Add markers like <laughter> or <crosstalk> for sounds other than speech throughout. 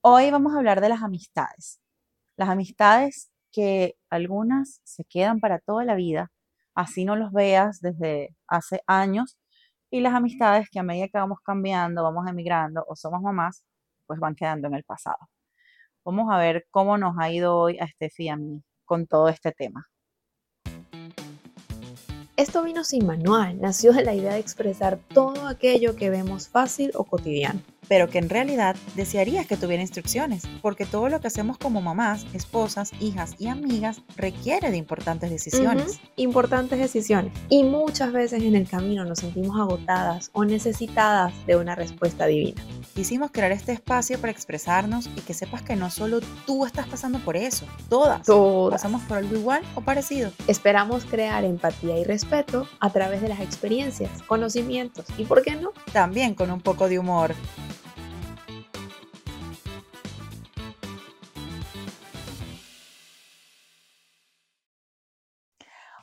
Hoy vamos a hablar de las amistades. Las amistades que algunas se quedan para toda la vida, así no los veas desde hace años, y las amistades que a medida que vamos cambiando, vamos emigrando o somos mamás, pues van quedando en el pasado. Vamos a ver cómo nos ha ido hoy a Steffi y a mí con todo este tema. Esto vino sin manual, nació de la idea de expresar todo aquello que vemos fácil o cotidiano pero que en realidad desearías que tuviera instrucciones, porque todo lo que hacemos como mamás, esposas, hijas y amigas requiere de importantes decisiones. Importantes decisiones. Y muchas veces en el camino nos sentimos agotadas o necesitadas de una respuesta divina. Quisimos crear este espacio para expresarnos y que sepas que no solo tú estás pasando por eso, todas, todas. pasamos por algo igual o parecido. Esperamos crear empatía y respeto a través de las experiencias, conocimientos y, ¿por qué no? También con un poco de humor.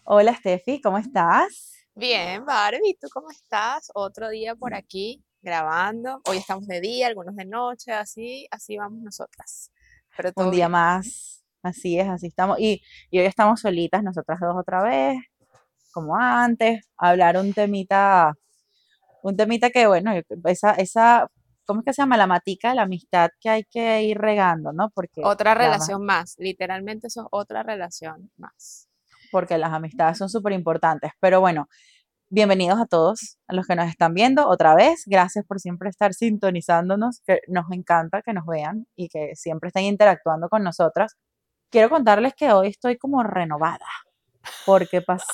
Hola Steffi, ¿cómo estás? Bien, Barbie, ¿tú cómo estás? Otro día por aquí grabando. Hoy estamos de día, algunos de noche, así, así vamos nosotras. Pero Un día más, así es, así estamos. Y, hoy estamos solitas, nosotras dos otra vez, como antes, hablar un temita, un temita que, bueno, esa, esa ¿cómo es que se llama? La matica de la amistad que hay que ir regando, ¿no? Porque otra relación más, literalmente eso es otra relación más porque las amistades son súper importantes. Pero bueno, bienvenidos a todos, a los que nos están viendo otra vez. Gracias por siempre estar sintonizándonos, que nos encanta que nos vean y que siempre estén interactuando con nosotras. Quiero contarles que hoy estoy como renovada, porque pasé,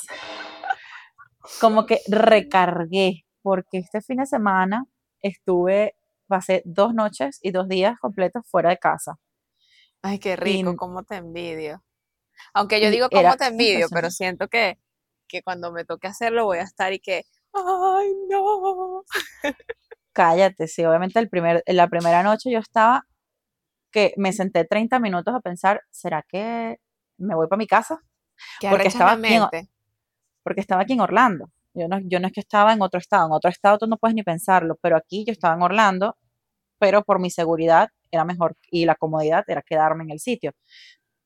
como que recargué, porque este fin de semana estuve, pasé dos noches y dos días completos fuera de casa. Ay, qué rico, cómo te envidio. Aunque yo digo cómo te envidio, pero siento que, que cuando me toque hacerlo voy a estar y que, ay, no. <laughs> Cállate, sí, obviamente el primer, la primera noche yo estaba que me senté 30 minutos a pensar, ¿será que me voy para mi casa? Porque estaba, aquí en, porque estaba aquí en Orlando. Yo no, yo no es que estaba en otro estado, en otro estado tú no puedes ni pensarlo, pero aquí yo estaba en Orlando, pero por mi seguridad era mejor y la comodidad era quedarme en el sitio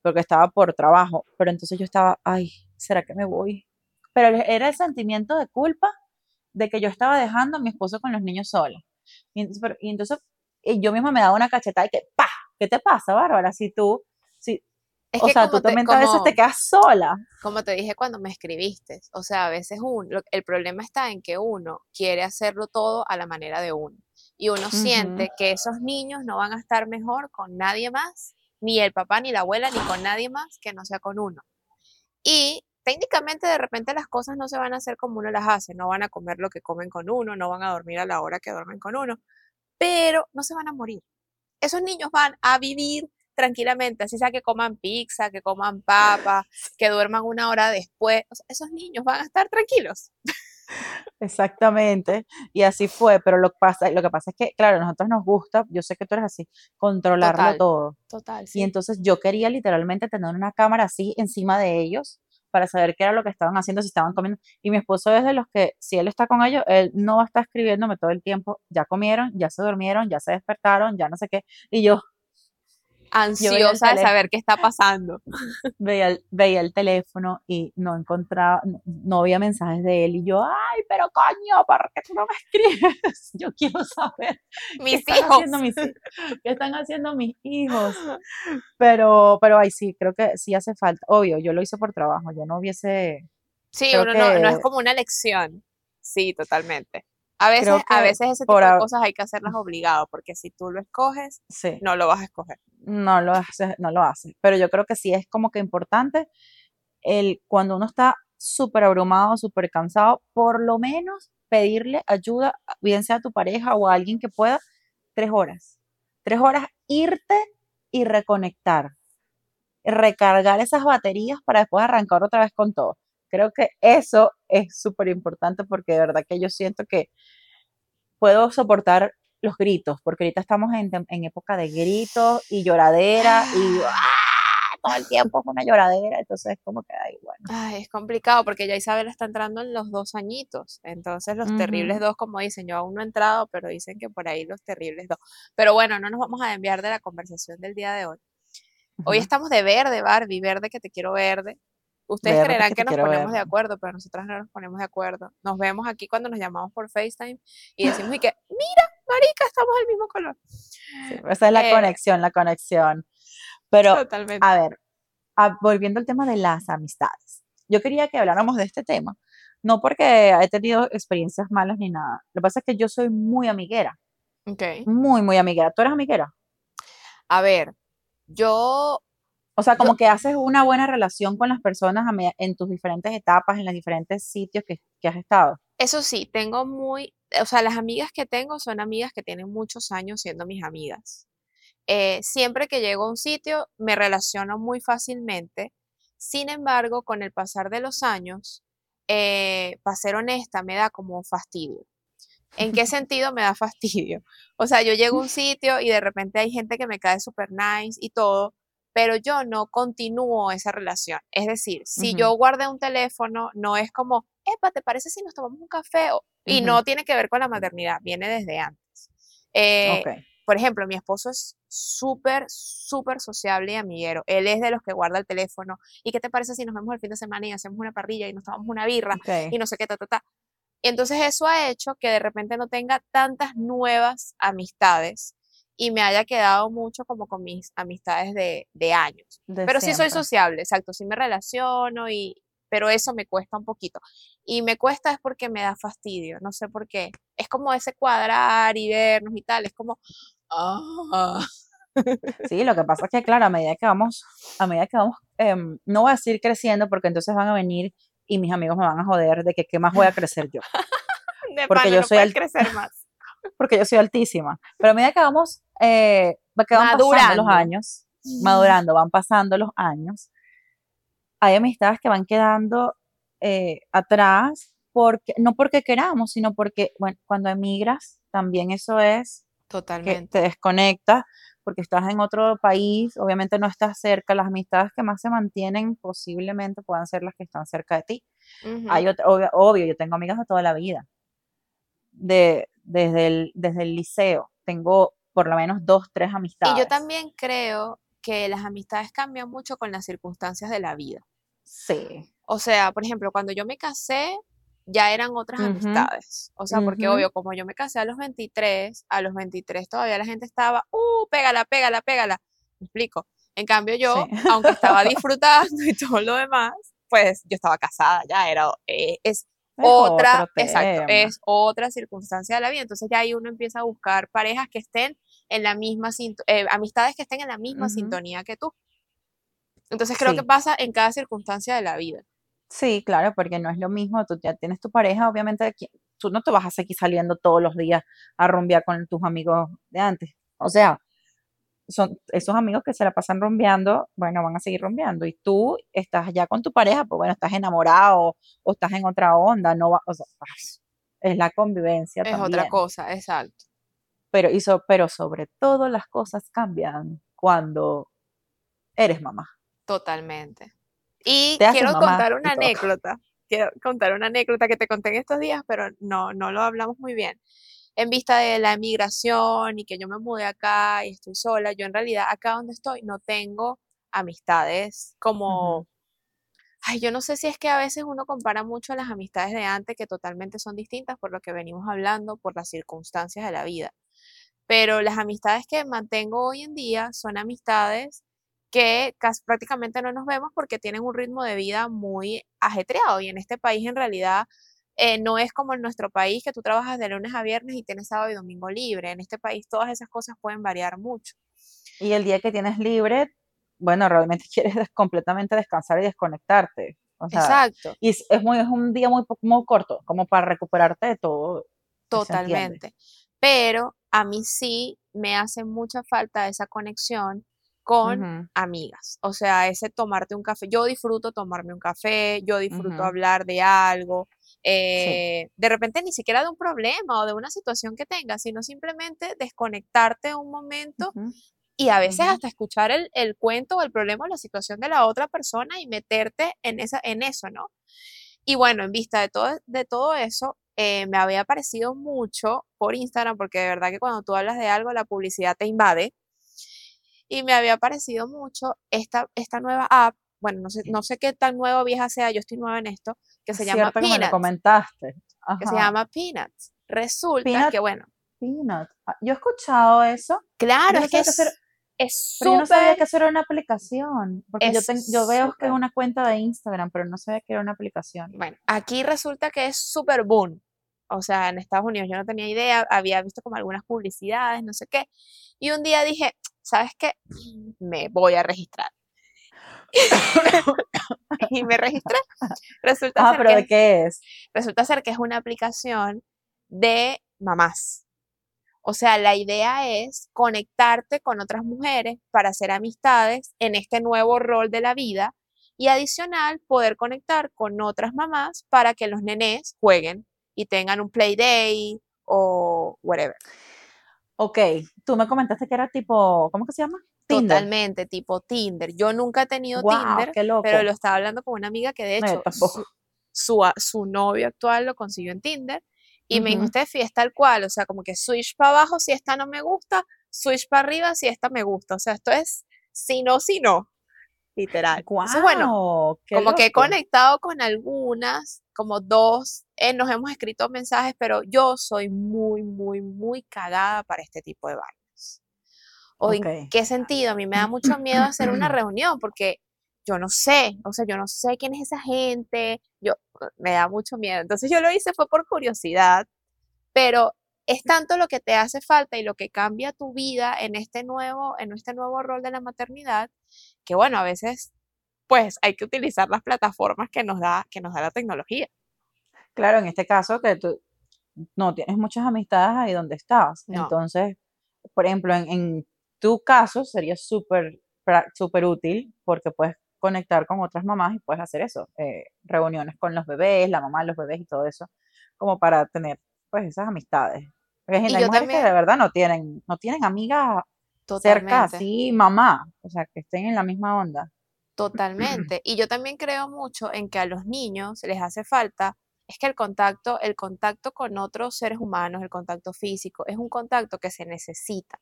porque estaba por trabajo, pero entonces yo estaba, ay, ¿será que me voy? Pero era el sentimiento de culpa de que yo estaba dejando a mi esposo con los niños solos. Y entonces, yo misma me daba una cachetada y que, ¡pa! ¿Qué te pasa, Bárbara? Si tú, si, o sea, tú también a veces te quedas sola. Como te dije cuando me escribiste, o sea, a veces uno, el problema está en que uno quiere hacerlo todo a la manera de uno. Y uno siente que esos niños no van a estar mejor con nadie más ni el papá, ni la abuela, ni con nadie más que no sea con uno. Y técnicamente de repente las cosas no se van a hacer como uno las hace, no van a comer lo que comen con uno, no van a dormir a la hora que duermen con uno, pero no se van a morir. Esos niños van a vivir tranquilamente, así sea que coman pizza, que coman papa, que duerman una hora después, esos niños van a estar tranquilos. Exactamente, y así fue, pero lo, pasa, lo que pasa es que, claro, a nosotros nos gusta, yo sé que tú eres así, controlarlo todo. Total. Y entonces yo quería literalmente tener una cámara así encima de ellos para saber qué era lo que estaban haciendo, si estaban comiendo. Y mi esposo es de los que, si él está con ellos, él no va a estar escribiéndome todo el tiempo, ya comieron, ya se durmieron, ya se despertaron, ya no sé qué. Y yo, ansiosa de saber qué está pasando. <laughs> Veía el, veía el teléfono y no encontraba, no, había mensajes de él y yo, ay, pero coño, ¿por qué tú no me escribes? <laughs> Yo quiero saber mis qué hijos. Están mis, qué están haciendo mis hijos. <laughs> Pero, pero ay, sí, creo que sí hace falta. Obvio, yo lo hice por trabajo, yo no hubiese... Sí, uno no, no es como una lección. Sí, totalmente. A veces, a veces ese tipo de cosas hay que hacerlas obligado, porque si tú lo escoges, no lo vas a escoger. No lo haces, no lo haces. Pero yo creo que sí es como que importante el cuando uno está súper abrumado, súper cansado, por lo menos pedirle ayuda, bien sea a tu pareja o a alguien que pueda, tres horas. Tres horas irte y reconectar. Recargar esas baterías para después arrancar otra vez con todo. Creo que eso es súper importante porque de verdad que yo siento que puedo soportar los gritos, porque ahorita estamos en, época de gritos y lloradera y ¡ah! todo el tiempo es una lloradera, entonces es como que, ay, bueno. Ay, es complicado porque ya Isabel está entrando en los dos añitos, entonces los terribles dos, como dicen, yo aún no he entrado, pero dicen que por ahí los terribles dos. Pero bueno, no nos vamos a enviar de la conversación del día de hoy. Hoy estamos de verde, Barbie, verde que te quiero verde. Ustedes creerán que, nos ponemos de acuerdo, pero nosotras no nos ponemos de acuerdo. Nos vemos aquí cuando nos llamamos por FaceTime y decimos y que, mira, marica, estamos del mismo color. esa es la eh, conexión, la conexión. Pero, a ver, volviendo al tema de las amistades. Yo quería que habláramos de este tema, no porque he tenido experiencias malas ni nada. Lo que pasa es que yo soy muy amiguera. Ok. Muy, muy amiguera. ¿Tú eres amiguera? A ver, yo o sea, como que haces una buena relación con las personas en tus diferentes etapas, en los diferentes sitios que, has estado. Eso sí, tengo muy, o sea, las amigas que tengo son amigas que tienen muchos años siendo mis amigas. Eh, siempre que llego a un sitio me relaciono muy fácilmente. Sin embargo, con el pasar de los años, eh, para ser honesta, me da como fastidio. ¿En qué <laughs> sentido me da fastidio? O sea, yo llego a un <laughs> sitio y de repente hay gente que me cae súper nice y todo, pero yo no continúo esa relación. Es decir, si yo guardé un teléfono, no es como, epa, ¿te parece si nos tomamos un café? Y no tiene que ver con la maternidad, viene desde antes. Eh, por ejemplo, mi esposo es súper, súper sociable y amiguero. Él es de los que guarda el teléfono. ¿Y qué te parece si nos vemos el fin de semana y hacemos una parrilla y nos tomamos una birra y no sé qué, ta, ta, ta? Entonces eso ha hecho que de repente no tenga tantas nuevas amistades y me haya quedado mucho como con mis amistades de, años. pero sí soy sociable, exacto, sí me relaciono y, pero eso me cuesta un poquito. Y me cuesta es porque me da fastidio, no sé por qué. Es como ese cuadrar y vernos y tal, es como... Ah. <laughs> Sí, lo que pasa es que, claro, a medida que vamos, a medida que vamos, em, no voy a seguir creciendo porque entonces van a venir y mis amigos me van a joder de que qué más voy a crecer yo. <laughs> porque yo soy el crecer más porque yo soy altísima. Pero a medida que vamos, eh, van pasando los años, madurando, van pasando los años, hay amistades que van quedando eh, atrás, porque, no porque queramos, sino porque, bueno, cuando emigras, también eso es Totalmente. que te desconectas, porque estás en otro país, obviamente no estás cerca, las amistades que más se mantienen posiblemente puedan ser las que están cerca de ti. Hay obvio, yo tengo amigas de toda la vida, de, desde el, desde el liceo. Tengo por lo menos dos, tres amistades. Y yo también creo que las amistades cambian mucho con las circunstancias de la vida. Sí. O sea, por ejemplo, cuando yo me casé, ya eran otras amistades. O sea, porque obvio, como yo me casé a los 23, a los 23 todavía la gente estaba, uh, pégala, pégala, pégala. Me explico. En cambio yo, aunque estaba <laughs> disfrutando y todo lo demás, pues yo estaba casada, ya era, eh, es, otra, exacto, es otra circunstancia de la vida. Entonces ya ahí uno empieza a buscar parejas que estén en la misma, eh, amistades que estén en la misma sintonía que tú. Entonces creo que pasa en cada circunstancia de la vida. Sí, claro, porque no es lo mismo, tú ya tienes tu pareja, obviamente tú no te vas a seguir saliendo todos los días a rumbear con tus amigos de antes. O sea, son esos amigos que se la pasan rompeando, bueno, van a seguir rompeando. Y tú estás ya con tu pareja, pues bueno, estás enamorado o estás en otra onda, no va, o sea, es la convivencia. Es otra cosa, exacto. Pero, pero sobre todo las cosas cambian cuando eres mamá. Totalmente. Y quiero contar una anécdota. Quiero contar una anécdota que te conté en estos días, pero no, no lo hablamos muy bien en vista de la emigración y que yo me mudé acá y estoy sola, yo en realidad acá donde estoy no tengo amistades como... Ay, yo no sé si es que a veces uno compara mucho las amistades de antes, que totalmente son distintas por lo que venimos hablando, por las circunstancias de la vida. Pero las amistades que mantengo hoy en día son amistades que casi, prácticamente no nos vemos porque tienen un ritmo de vida muy ajetreado y en este país en realidad eh, no es como en nuestro país que tú trabajas de lunes a viernes y tienes sábado y domingo libre. En este país todas esas cosas pueden variar mucho. Y el día que tienes libre, bueno, realmente <laughs> quieres completamente descansar y desconectarte. Exacto. Y es, muy, es un día muy, muy corto, como para recuperarte de todo. Totalmente. Pero a mí sí me hace mucha falta esa conexión con amigas. O sea, ese tomarte un café. Yo disfruto tomarme un café, yo disfruto hablar de algo, eh, de repente ni siquiera de un problema o de una situación que tengas, sino simplemente desconectarte un momento y a veces hasta escuchar el, el, cuento o el problema o la situación de la otra persona y meterte en, esa, en eso, ¿no? Y bueno, en vista de todo, de todo eso, eh, me había parecido mucho por Instagram, porque de verdad que cuando tú hablas de algo, la publicidad te invade. Y me había parecido mucho esta, esta nueva app, bueno, no sé, no sé qué tan nueva o vieja sea, yo estoy nueva en esto, que se llama Peanuts. comentaste. Que se llama Peanuts. Resulta que, bueno. Peanuts. Ah, yo he escuchado eso. Claro, es que es, es pero yo no sabía que eso era una aplicación, porque yo, yo veo que es una cuenta de Instagram, pero no sabía que era una aplicación. Bueno, aquí resulta que es súper boom. O sea, en Estados Unidos yo no tenía idea, había visto como algunas publicidades, no sé qué. Y un día dije, ¿sabes qué? <clears throat> Me voy a registrar. <laughs> y me registré. Resulta ah, pero ¿de qué es? Resulta ser que es una aplicación de mamás. O sea, la idea es conectarte con otras mujeres para hacer amistades en este nuevo rol de la vida y adicional poder conectar con otras mamás para que los nenes jueguen y tengan un play day o whatever. Ok, tú me comentaste que era tipo, ¿cómo que se llama? Totalmente, tipo Tinder. Yo nunca he tenido Tinder, pero lo estaba hablando con una amiga que de hecho su, su novio actual lo consiguió en Tinder y me dijo, Steffi, es tal cual, o sea, como que switch para abajo si esta no me gusta, switch para arriba si esta me gusta. O sea, esto es si no, si no, literal. Entonces, bueno, como que he conectado con algunas, como dos, eh, nos hemos escrito mensajes, pero yo soy muy, muy, muy cagada para este tipo de vainas. ¿O en qué sentido? A mí me da mucho miedo hacer una <clears throat> reunión porque yo no sé, o sea, yo no sé quién es esa gente, yo me da mucho miedo. Entonces yo lo hice fue por curiosidad, pero es tanto lo que te hace falta y lo que cambia tu vida en este nuevo en este nuevo rol de la maternidad, que bueno, a veces pues hay que utilizar las plataformas que nos da que nos da la tecnología. Claro, en este caso que tú no tienes muchas amistades ahí donde estás. Entonces, por ejemplo, en, en tu caso sería súper súper útil porque puedes conectar con otras mamás y puedes hacer eso, eh, reuniones con los bebés, la mamá de los bebés y todo eso, como para tener pues esas amistades. Porque hay, mujeres que de verdad no tienen, no tienen amigas cerca así, mamá, o sea, que estén en la misma onda. Totalmente. Y yo también creo mucho en que a los niños les hace falta, es que el contacto, el contacto con otros seres humanos, el contacto físico, es un contacto que se necesita.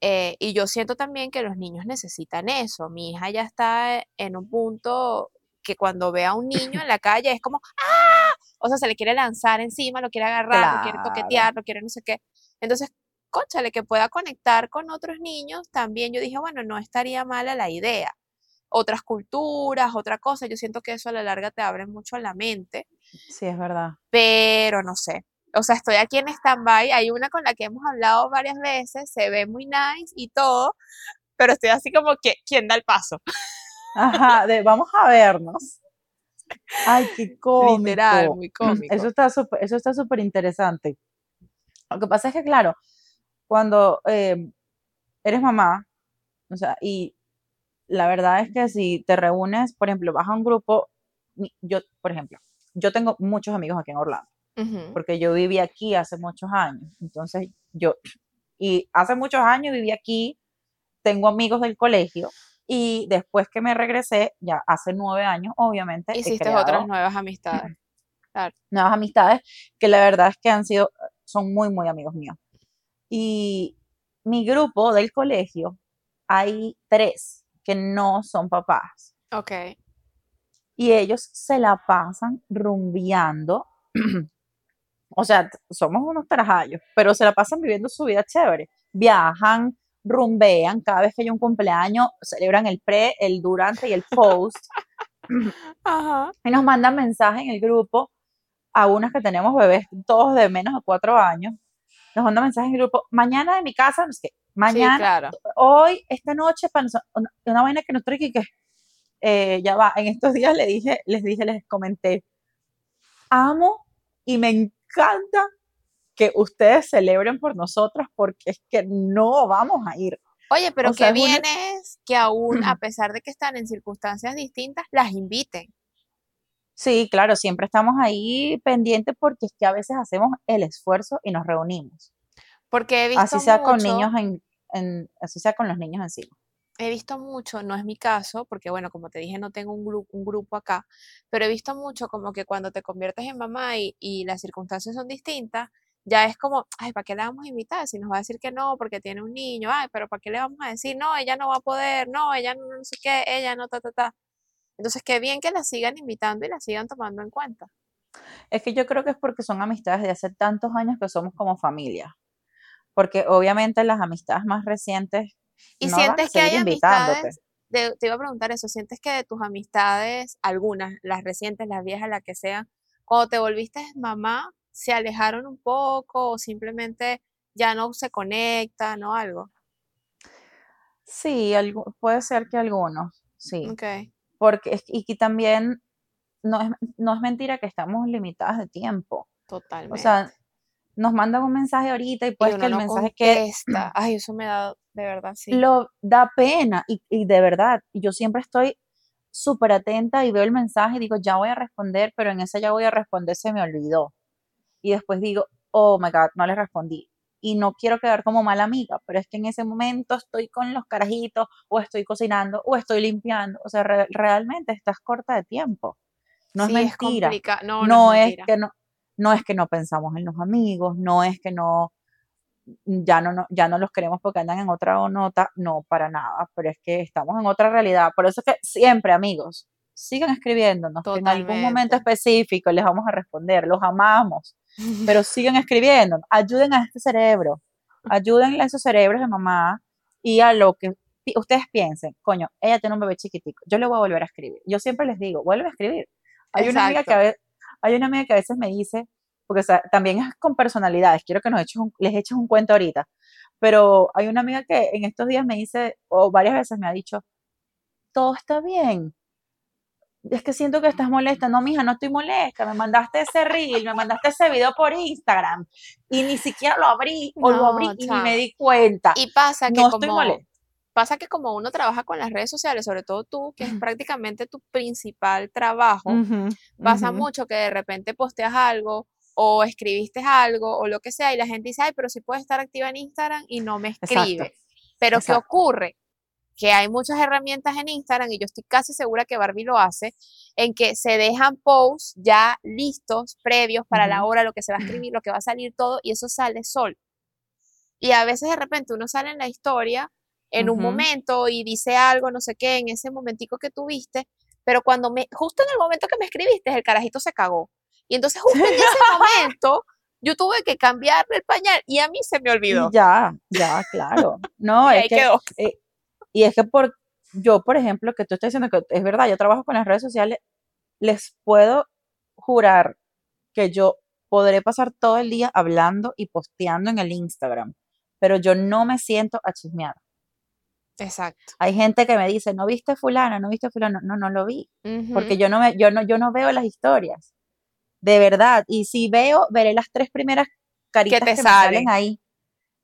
Eh, y yo siento también que los niños necesitan eso. Mi hija ya está en un punto que cuando ve a un niño en la calle es como, ¡ah! O sea, se le quiere lanzar encima, lo quiere agarrar, lo quiere toquetear, lo quiere no sé qué. Entonces, cóchale, que pueda conectar con otros niños, también yo dije, bueno, no estaría mala la idea. Otras culturas, otra cosa, yo siento que eso a la larga te abre mucho la mente. Sí, es verdad. Pero no sé, o sea, estoy aquí en stand-by, hay una con la que hemos hablado varias veces, se ve muy nice y todo, pero estoy así como que, ¿quién da el paso? Ajá, de vamos a vernos. Ay, qué <laughs> cómico. Literal, muy cómico. Eso está súper, eso está súper interesante. Lo que pasa es que, claro, cuando eh, eres mamá, o sea, y la verdad es que si te reúnes, por ejemplo, vas a un grupo, yo, por ejemplo, yo tengo muchos amigos aquí en Orlando porque yo viví aquí hace muchos años. Entonces, yo, y hace muchos años viví aquí, tengo amigos del colegio, y después que me regresé, ya hace nueve años, obviamente. Hiciste otras nuevas amistades. Nuevas amistades que la verdad es que han sido, son muy, muy amigos míos. Y mi grupo del colegio, hay tres que no son papás. Ok. Y ellos se la pasan rumbeando o sea, somos unos trajayos, pero se la pasan viviendo su vida chévere. Viajan, rumbean, cada vez que hay un cumpleaños, celebran el pre, el durante y el post. <laughs> Y nos mandan mensajes en el grupo a unas que tenemos bebés, todos de menos de cuatro años. Nos mandan mensajes en el grupo, mañana de mi casa, no sé qué, mañana, hoy, esta noche, para una, una vaina que nosotros que, que eh, ya va, en estos días le dije, les dije, les comenté, amo y me encanta que ustedes celebren por nosotras porque es que no vamos a ir. Oye, pero que bien es que aún, a <clears throat> pesar de que están en circunstancias distintas, las inviten. Sí, claro, siempre estamos ahí pendientes porque es que a veces hacemos el esfuerzo y nos reunimos. Porque he visto Así sea con niños en, en, así sea con los niños encima. He visto mucho, no es mi caso, porque bueno, como te dije, no tengo un, grupo un grupo acá, pero he visto mucho como que cuando te conviertes en mamá y, y las circunstancias son distintas, ya es como, ay, ¿para qué le vamos a invitar? Si nos va a decir que no, porque tiene un niño, ay, pero ¿para qué le vamos a decir? No, ella no va a poder, no, ella no, no sé qué, ella no, ta, ta, ta. Entonces, qué bien que la sigan invitando y la sigan tomando en cuenta. Es que yo creo que es porque son amistades de hace tantos años que somos como familia. Porque obviamente las amistades más recientes Y no sientes que hay amistades, de- te iba a preguntar eso, sientes que de tus amistades, algunas, las recientes, las viejas, las que sean, cuando te volviste mamá, se alejaron un poco o simplemente ya no se conectan o algo. Sí, algu- puede ser que algunos, sí. Ok, Porque y que también no es, no es mentira que estamos limitadas de tiempo. O totalmente. sea, nos mandan un mensaje ahorita y uno que el no mensaje que contesta. Ay, eso me da de verdad, sí. lo da pena y, y de verdad, yo siempre estoy súper atenta y veo el mensaje y digo, ya voy a responder, pero en ese ya voy a responder se me olvidó. Y después digo, oh my God, no le respondí. Y no quiero quedar como mala amiga, pero es que en ese momento estoy con los carajitos o estoy cocinando o estoy limpiando. O sea, re- realmente estás corta de tiempo. No es Sí, es mentira. No, no No es es mentira. que no, no es que no pensamos en los amigos, no es que no, ya no, no- ya no los queremos porque andan en otra nota, no, para nada, pero es que estamos en otra realidad. Por eso es que siempre, amigos, sigan escribiéndonos, que en algún momento específico les vamos a responder, los amamos, <laughs> pero sigan escribiendo, ayuden a este cerebro, ayúdenle a esos cerebros de mamá y a lo que ustedes piensen, coño, ella tiene un bebé chiquitico, yo le voy a volver a escribir. Yo siempre les digo, vuelve a escribir. Hay una amiga que a Exacto. Hay una amiga que a veces me dice, porque o sea, también es con personalidades, quiero que nos eches un- les eches un cuento ahorita, pero hay una amiga que en estos días me dice, o varias veces me ha dicho, todo está bien, es que siento que estás molesta. No, mija, no estoy molesta. Me mandaste ese reel, me mandaste ese video por Instagram y ni siquiera lo abrí o lo abrí y ni me di cuenta. Y pasa que No estoy molesta. Pasa que como uno trabaja con las redes sociales, sobre todo tú, que es prácticamente tu principal trabajo, pasa mucho que de repente posteas algo o escribiste algo o lo que sea y la gente dice, ay, pero sí puedes estar activa en Instagram y no me Exacto, escribe. Pero ¿qué ocurre? Que hay muchas herramientas en Instagram y yo estoy casi segura que Barbie lo hace, en que se dejan posts ya listos, previos para la hora, lo que se va a escribir, lo que va a salir todo y eso sale sol. Y a veces de repente uno sale en la historia en un Ujú. momento y dice algo, no sé qué, en ese momentico que tuviste, pero cuando me, justo en el momento que me escribiste, el carajito se cagó. Y entonces justo en ese <laughs> momento yo tuve que cambiarle el pañal y a mí se me olvidó. ya, ya, claro. No, <laughs> Y es ahí que, quedó. eh, y es que por, yo, por ejemplo, que tú estás diciendo que es verdad, yo trabajo con las redes sociales, les puedo jurar que yo podré pasar todo el día hablando y posteando en el Instagram, pero yo no me siento a chismear. Exacto. Hay gente que me dice, ¿no viste fulana? ¿No viste fulano? No, no lo vi, porque yo no me, yo no, yo no veo las historias, de verdad. Y si veo, veré las tres primeras Que caritas te que me salen salen. ahí.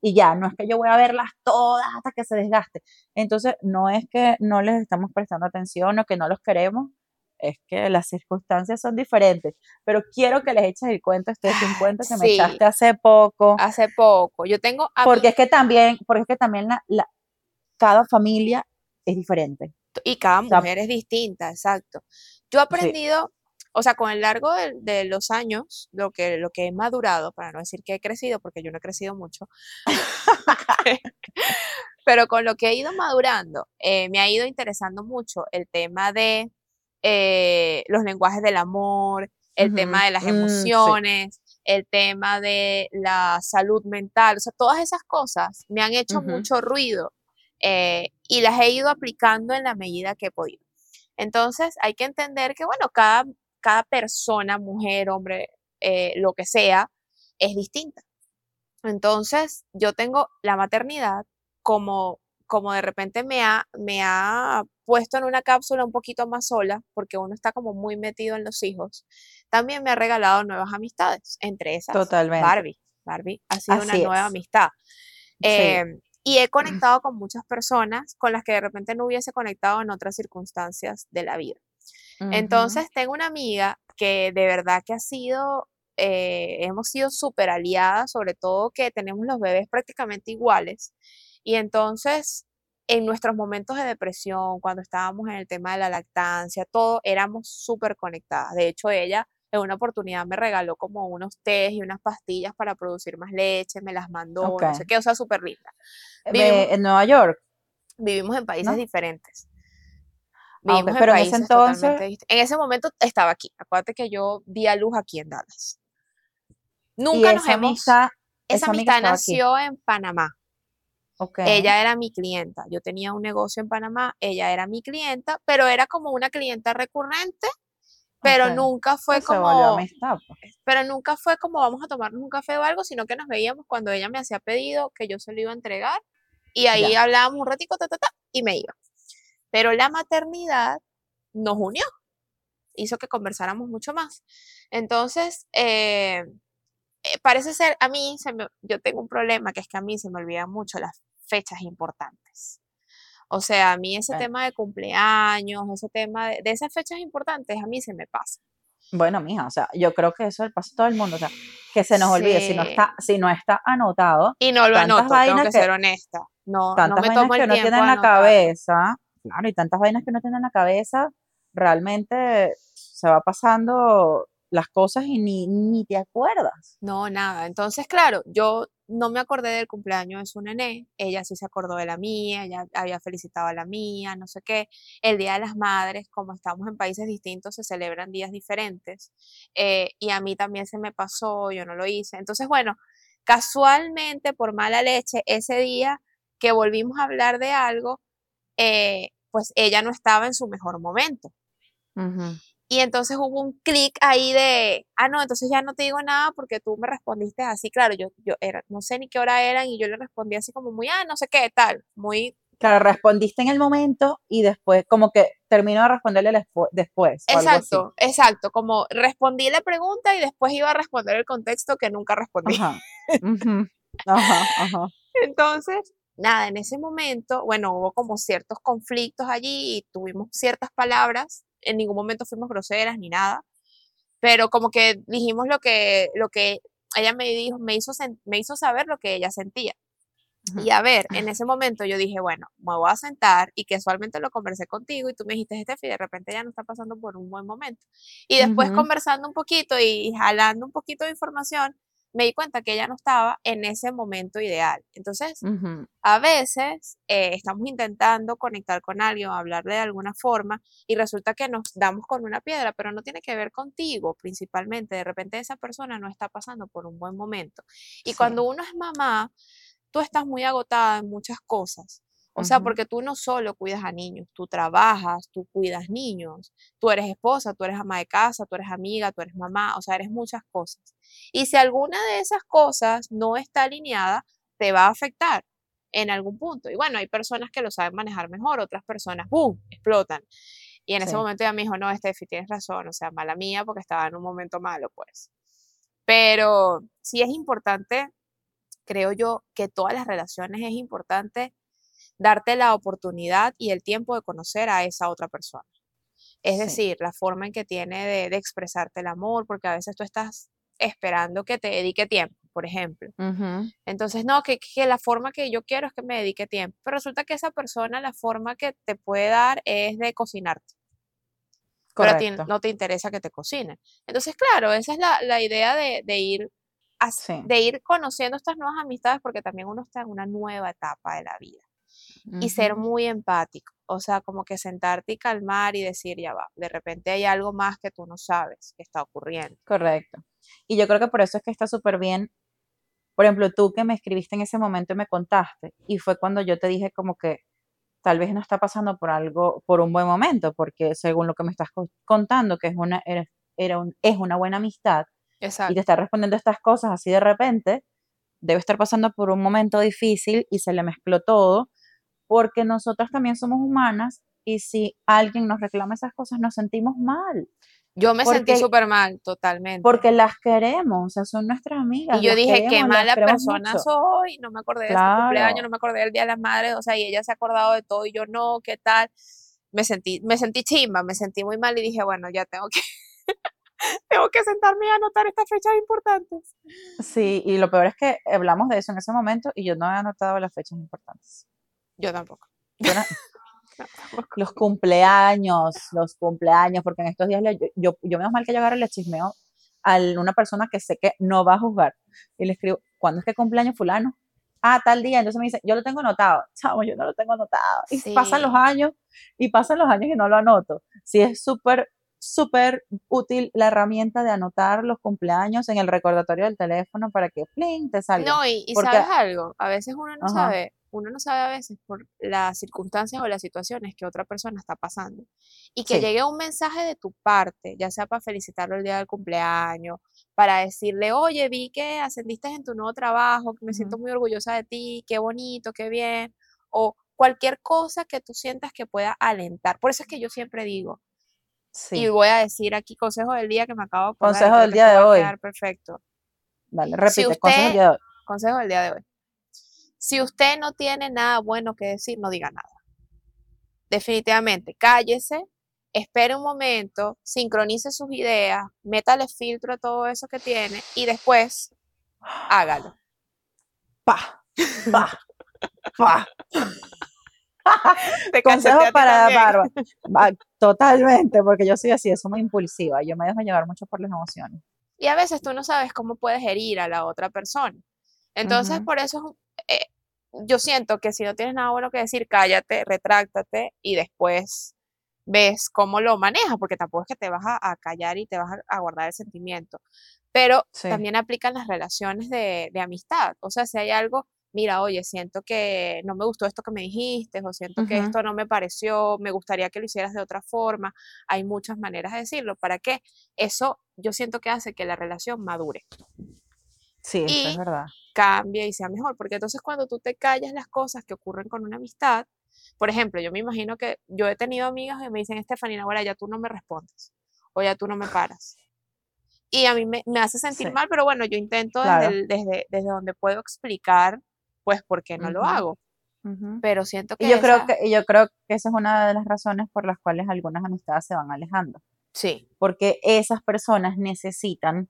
Y ya, no es que yo voy a verlas todas hasta que se desgaste. Entonces, no es que no les estamos prestando atención o que no los queremos, es que las circunstancias son diferentes. Pero quiero que les eches el cuento, este es un cuento que me echaste hace poco, hace poco. Yo tengo porque es que también, porque es que también la, la- cada familia es diferente. y cada O sea, mujer es distinta, exacto. Yo he sí, aprendido, o sea, con el largo de, de los años, lo que, lo que he madurado, para no decir que he crecido, porque yo no he crecido mucho, <laughs> pero con lo que he ido madurando, eh, me ha ido interesando mucho el tema de eh, los lenguajes del amor, el tema de las mm, sí, emociones, el tema de la salud mental, o sea, todas esas cosas me han hecho mucho ruido eh, y las he ido aplicando en la medida que he podido. Entonces, hay que entender que, bueno, cada, cada persona, mujer, hombre, eh, lo que sea, es distinta. Entonces, yo tengo la maternidad como, como de repente me ha, me ha puesto en una cápsula un poquito más sola, porque uno está como muy metido en los hijos. También me ha regalado nuevas amistades, entre esas totalmente. Barbie. Barbie ha sido una nueva amistad. Sí, Em, y he conectado con muchas personas con las que de repente no hubiese conectado en otras circunstancias de la vida. Entonces, tengo una amiga que de verdad que ha sido, eh, hemos sido súper aliadas, sobre todo que tenemos los bebés prácticamente iguales. Y entonces, en nuestros momentos de depresión, cuando estábamos en el tema de la lactancia, todo éramos súper conectadas. De hecho, ella en una oportunidad me regaló como unos tés y unas pastillas para producir más leche, me las mandó, no sé qué, o sea, súper linda. ¿En Nueva York? Vivimos en países diferentes. Ah, vivimos pero en, ese entonces... En ese momento estaba aquí. Acuérdate que yo di a luz aquí en Dallas. Nunca nos hemos... esa, amistad nació en Panamá. Ella era mi clienta. Yo tenía un negocio en Panamá, ella era mi clienta, pero era como una clienta recurrente, pero nunca fue como pues. pero nunca fue como vamos a tomarnos un café o algo, sino que nos veíamos cuando ella me hacía pedido que yo se lo iba a entregar y ahí hablábamos un ratico ta, ta, ta, y me iba. Pero la maternidad nos unió, hizo que conversáramos mucho más. Entonces, eh, eh, parece ser, a mí, se yo tengo un problema, que es que a mí se me olvidan mucho las fechas importantes. O sea, a mí ese tema de cumpleaños, ese tema de, esas fechas importantes, a mí se me pasa. Bueno, mija, o sea, yo creo que eso le pasa a todo el mundo, o sea, que se nos olvide si no está, si no está anotado. Y no lo anoto, tengo que, ser honesta. No, tantas no me tomo el que no tienen la cabeza, claro, y tantas vainas que no tienen la cabeza, realmente se va pasando las cosas y ni, ni te acuerdas. No, nada. Entonces, claro, yo no me acordé del cumpleaños de su nené, ella sí se acordó de la mía, ella había felicitado a la mía, no sé qué. El Día de las Madres, como estamos en países distintos, se celebran días diferentes. Eh, y a mí también se me pasó, yo no lo hice. Entonces, bueno, casualmente, por mala leche, ese día que volvimos a hablar de algo, eh, pues ella no estaba en su mejor momento. Y entonces hubo un clic ahí de, ah, no, entonces ya no te digo nada porque tú me respondiste así, claro, yo, yo era, no sé ni qué hora eran y yo le respondí así como muy, ah, no sé qué, tal, muy... Claro, respondiste en el momento y después, como que terminó de responderle después. Exacto, exacto, como respondí la pregunta y después iba a responder el contexto que nunca respondí. Ajá, <laughs> ajá, ajá. Entonces, nada, en ese momento, bueno, hubo como ciertos conflictos allí y tuvimos ciertas palabras en ningún momento fuimos groseras ni nada, pero como que dijimos lo que, lo que ella me dijo, me hizo, me hizo saber lo que ella sentía. Y a ver, en ese momento yo dije, bueno, me voy a sentar y casualmente lo conversé contigo y tú me dijiste, Steffi, de repente ya no está pasando por un buen momento. Y después conversando un poquito y jalando un poquito de información, me di cuenta que ella no estaba en ese momento ideal. Entonces, a veces eh, estamos intentando conectar con alguien o hablarle de alguna forma y resulta que nos damos con una piedra, pero no tiene que ver contigo principalmente. De repente esa persona no está pasando por un buen momento. Y cuando uno es mamá, tú estás muy agotada en muchas cosas. O sea, porque tú no solo cuidas a niños, tú trabajas, tú cuidas niños, tú eres esposa, tú eres ama de casa, tú eres amiga, tú eres mamá, o sea, eres muchas cosas. Y si alguna de esas cosas no está alineada, te va a afectar en algún punto. Y bueno, hay personas que lo saben manejar mejor, otras personas, ¡boom!, explotan. Y en ese momento ya me dijo, no, Steffi, tienes razón, o sea, mala mía porque estaba en un momento malo, pues. Pero sí es importante, creo yo, que todas las relaciones es importante darte la oportunidad y el tiempo de conocer a esa otra persona. Es decir, la forma en que tiene de, expresarte el amor, porque a veces tú estás esperando que te dedique tiempo, por ejemplo. Entonces, no, que, la forma que yo quiero es que me dedique tiempo. Pero resulta que esa persona, la forma que te puede dar es de cocinarte. Pero a ti no te interesa que te cocine. Entonces, claro, esa es la, idea de, ir de ir conociendo estas nuevas amistades porque también uno está en una nueva etapa de la vida y ser muy empático. O sea, como que sentarte y calmar y decir, ya va, de repente hay algo más que tú no sabes que está ocurriendo. Correcto. Y yo creo que por eso es que está súper bien. Por ejemplo, tú que me escribiste en ese momento y me contaste, y fue cuando yo te dije como que tal vez no está pasando por algo, por un buen momento, porque según lo que me estás contando, que es una, era, es una buena amistad, y te está respondiendo estas cosas así de repente, debe estar pasando por un momento difícil y se le mezcló todo, porque nosotras también somos humanas y si alguien nos reclama esas cosas nos sentimos mal. Yo me sentí súper mal, totalmente. Porque las queremos, o sea, son nuestras amigas. Y yo dije, qué mala persona soy, no me acordé de su cumpleaños, no me acordé del Día de las Madres, o sea, y ella se ha acordado de todo y yo no, ¿qué tal? Me sentí, me sentí chimba, me sentí muy mal y dije, bueno, ya tengo que, <laughs> Tengo que sentarme a anotar estas fechas importantes. Sí, y lo peor es que hablamos de eso en ese momento y yo no he anotado las fechas importantes. Yo <laughs> tampoco. los cumpleaños, los cumpleaños, porque en estos días yo, yo, yo menos mal que yo agarro le chismeo a una persona que sé que no va a juzgar y le escribo, ¿cuándo es que cumpleaños fulano? Ah, tal día, entonces me dice, yo lo tengo anotado, <laughs> chavo, yo no lo tengo anotado. Y pasan los años y pasan los años y no lo anoto. Sí, es súper súper útil la herramienta de anotar los cumpleaños en el recordatorio del teléfono para que pling, te salga. No, y, sabes algo, a veces uno no sabe, uno no sabe a veces por las circunstancias o las situaciones que otra persona está pasando. Y que llegue un mensaje de tu parte, ya sea para felicitarlo el día del cumpleaños, para decirle, oye, vi que ascendiste en tu nuevo trabajo, que me siento muy orgullosa de ti, qué bonito, qué bien, o cualquier cosa que tú sientas que pueda alentar. Por eso es que yo siempre digo, y voy a decir aquí consejo del día que me acabo de Consejo del día de hoy. perfecto. Dale, repite, consejo del día de hoy. Consejo del día de hoy. Si usted no tiene nada bueno que decir, no diga nada. Definitivamente, cállese, espere un momento, sincronice sus ideas, métale filtro a todo eso que tiene y después hágalo. Pa, pa, pa. <laughs> Consejo para Barba. Totalmente, porque yo soy así, soy muy impulsiva. Yo me dejo llevar mucho por las emociones. Y a veces tú no sabes cómo puedes herir a la otra persona. Entonces, por eso yo siento que si no tienes nada bueno que decir, cállate, retráctate y después ves cómo lo manejas, porque tampoco es que te vas a, callar y te vas a, guardar el sentimiento. Pero también aplican las relaciones de, de amistad. O sea, si hay algo mira, oye, siento que no me gustó esto que me dijiste, o siento que esto no me pareció, me gustaría que lo hicieras de otra forma. Hay muchas maneras de decirlo. ¿Para qué? Eso yo siento que hace que la relación madure. Sí, eso es verdad. Cambie y sea mejor, porque entonces cuando tú te callas las cosas que ocurren con una amistad, por ejemplo, yo me imagino que yo he tenido amigas que me dicen, Estefanina, ahora ya tú no me respondes, o ya tú no me paras. Y a mí me, hace sentir mal, pero bueno, yo intento desde, desde, desde donde puedo explicar pues porque no lo hago. Pero siento que... Y yo, creo que yo creo que esa es una de las razones por las cuales algunas amistades se van alejando. Sí. Porque esas personas necesitan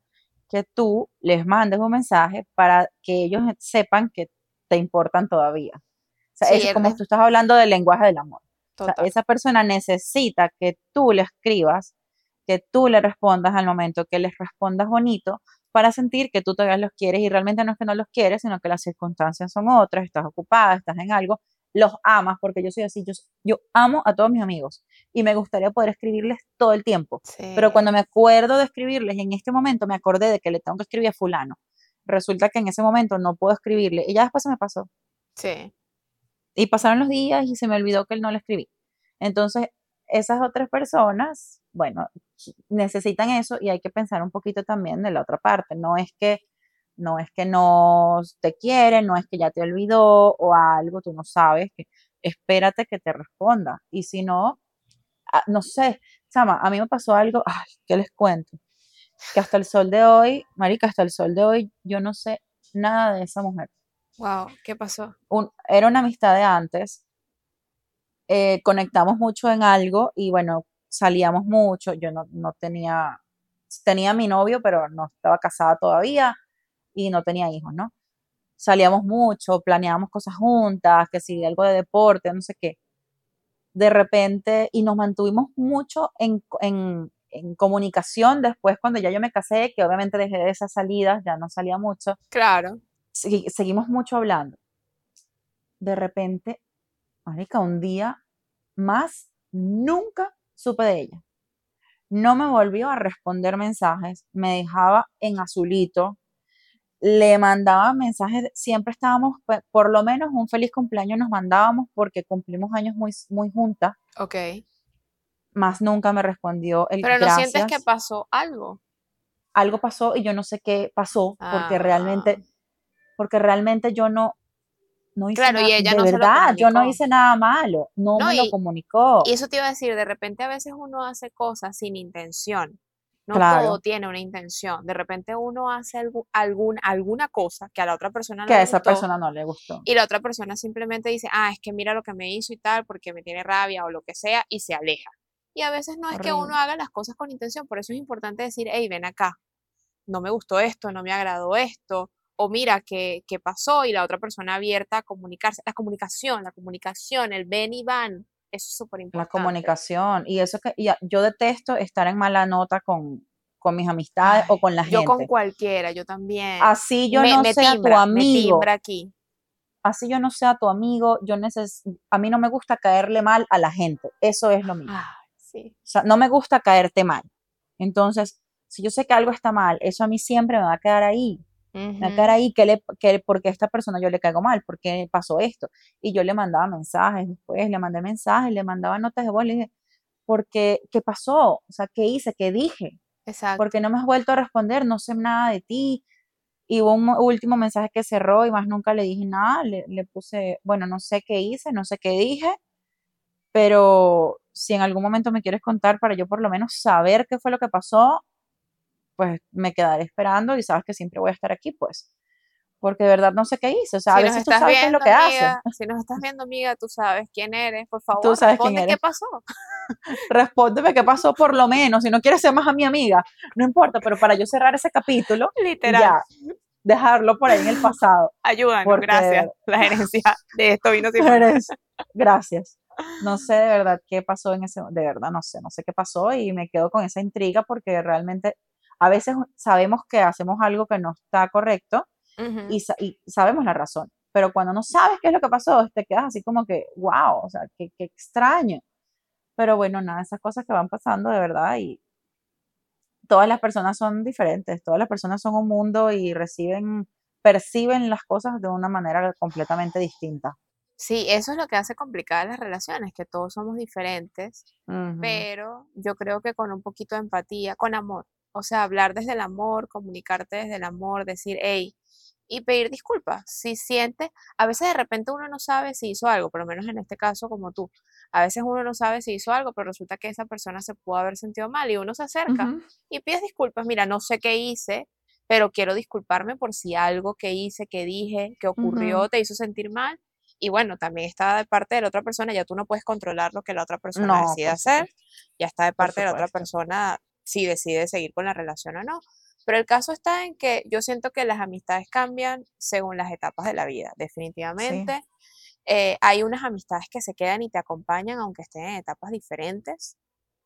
que tú les mandes un mensaje para que ellos sepan que te importan todavía. O sea, como tú estás hablando del lenguaje del amor. O sea, esa persona necesita que tú le escribas, que tú le respondas al momento, que les respondas bonito, para sentir que tú todavía los quieres y realmente no es que no los quieres, sino que las circunstancias son otras, estás ocupada, estás en algo, los amas, porque yo soy así, yo, yo amo a todos mis amigos y me gustaría poder escribirles todo el tiempo, pero cuando me acuerdo de escribirles y en este momento me acordé de que le tengo que escribir a fulano, resulta que en ese momento no puedo escribirle y ya después se me pasó. Sí. Y pasaron los días y se me olvidó que él no le escribí. Entonces, esas otras personas, bueno, necesitan eso y hay que pensar un poquito también de la otra parte. No es que no es que no te quiere, no es que ya te olvidó o algo, tú no sabes, que espérate que te responda. Y si no, ah, no sé, Sama, a mí me pasó algo, ay, ¿qué les cuento? Que hasta el sol de hoy, Marica, hasta el sol de hoy, yo no sé nada de esa mujer. Wow, ¿qué pasó? era una amistad de antes, eh, conectamos mucho en algo y bueno, salíamos mucho, yo no, no tenía, tenía mi novio, pero no estaba casada todavía y no tenía hijos, ¿no? Salíamos mucho, planeábamos cosas juntas, que si algo de deporte, no sé qué. De repente, y nos mantuvimos mucho en, en, en comunicación después cuando ya yo me casé, que obviamente dejé de esas salidas, ya no salía mucho. Claro. seguimos mucho hablando. De repente, marica, un día más nunca supe de ella. No me volvió a responder mensajes, me dejaba en azulito, le mandaba mensajes, siempre estábamos, por lo menos un feliz cumpleaños nos mandábamos porque cumplimos años muy, muy juntas. Ok. Más nunca me respondió el Pero no sientes que pasó algo. Algo pasó y yo no sé qué pasó, porque realmente, ah. porque realmente yo no, no hice claro, y ella de verdad, yo no hice nada malo, no, me lo comunicó. Y eso te iba a decir, de repente a veces uno hace cosas sin intención. No todo tiene una intención. De repente uno hace algún, alguna cosa que a la otra persona no que a esa persona no le gustó. Y la otra persona simplemente dice, ah, es que mira lo que me hizo y tal, porque me tiene rabia o lo que sea, y se aleja. Y a veces no es que uno haga las cosas con intención, por eso es importante decir, hey, ven acá, no me gustó esto, no me agradó esto, o mira qué, qué pasó y la otra persona abierta a comunicarse. La comunicación, la comunicación, el ven y van, eso es súper importante. La comunicación. Y eso que yo detesto estar en mala nota con, con mis amistades o con la gente. Yo con cualquiera, yo también. Así yo no sea tu amigo. aquí. Así yo no sea tu amigo, yo neces a mí no me gusta caerle mal a la gente. Eso es lo mismo. sí. O sea, no me gusta caerte mal. Entonces, si yo sé que algo está mal, eso a mí siempre me va a quedar ahí. Me va a quedar ahí, que le, que, porque a esta persona yo le caigo mal, porque pasó esto. Y yo le mandaba mensajes después, le mandé mensajes, le mandaba notas de voz, le dije, porque, ¿qué pasó? O sea, ¿qué hice? ¿Qué dije? Exacto. Porque no me has vuelto a responder, no sé nada de ti. Y hubo un último mensaje que cerró y más nunca le dije nada, le, le puse, bueno, no sé qué hice, no sé qué dije, pero si en algún momento me quieres contar para yo por lo menos saber qué fue lo que pasó, pues me quedaré esperando y sabes que siempre voy a estar aquí, pues. Porque de verdad no sé qué hice. O sea, a veces tú sabes qué es lo que haces. <laughs> Si nos estás viendo, amiga, tú sabes quién eres, por favor. Tú sabes quién eres. qué pasó. <laughs> Respóndeme qué pasó por lo menos. Si no quieres ser más a mi amiga, no importa, pero para yo cerrar ese capítulo, <laughs> literal. Ya, dejarlo por ahí en el pasado. Ayúdanos, gracias. La gerencia de esto vino sin Gracias. No sé de verdad qué pasó en ese, de verdad no sé, no sé qué pasó y me quedo con esa intriga porque realmente a veces sabemos que hacemos algo que no está correcto y, sabemos la razón, pero cuando no sabes qué es lo que pasó, te quedas así como que, wow, o sea, qué, qué extraño. Pero bueno, nada, esas cosas que van pasando de verdad y todas las personas son diferentes, todas las personas son un mundo y reciben, perciben las cosas de una manera completamente distinta. Sí, eso es lo que hace complicadas las relaciones, que todos somos diferentes, pero yo creo que con un poquito de empatía, con amor, o sea, hablar desde el amor, comunicarte desde el amor, decir, hey, y pedir disculpas. Si siente, a veces de repente uno no sabe si hizo algo, por lo menos en este caso como tú. A veces uno no sabe si hizo algo, pero resulta que esa persona se pudo haber sentido mal y uno se acerca y pides disculpas. Mira, no sé qué hice, pero quiero disculparme por si algo que hice, que dije, que ocurrió, te hizo sentir mal. Y bueno, también está de parte de la otra persona, ya tú no puedes controlar lo que la otra persona decide hacer, ya está de parte de la otra persona si decide seguir con la relación o no. Pero el caso está en que yo siento que las amistades cambian según las etapas de la vida, definitivamente. Eh, hay unas amistades que se quedan y te acompañan aunque estén en etapas diferentes.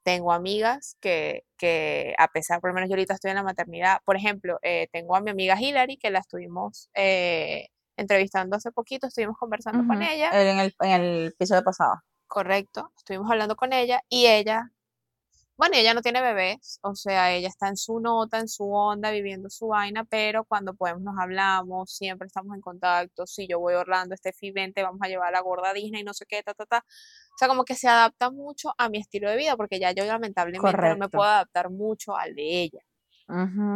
Tengo amigas que, que a pesar, por lo menos yo ahorita estoy en la maternidad, por ejemplo, eh, tengo a mi amiga Hilary que la estuvimos eh, entrevistando hace poquito, estuvimos conversando con ella. En el, en el episodio pasado. Correcto, estuvimos hablando con ella y ella bueno, ella no tiene bebés, o sea, ella está en su nota, en su onda, viviendo su vaina, pero cuando podemos nos hablamos, siempre estamos en contacto. Si yo voy a Orlando, este fi vamos a llevar a la gorda Disney, no sé qué, ta, ta, ta. O sea, como que se adapta mucho a mi estilo de vida, porque ya yo lamentablemente no me puedo adaptar mucho al de ella.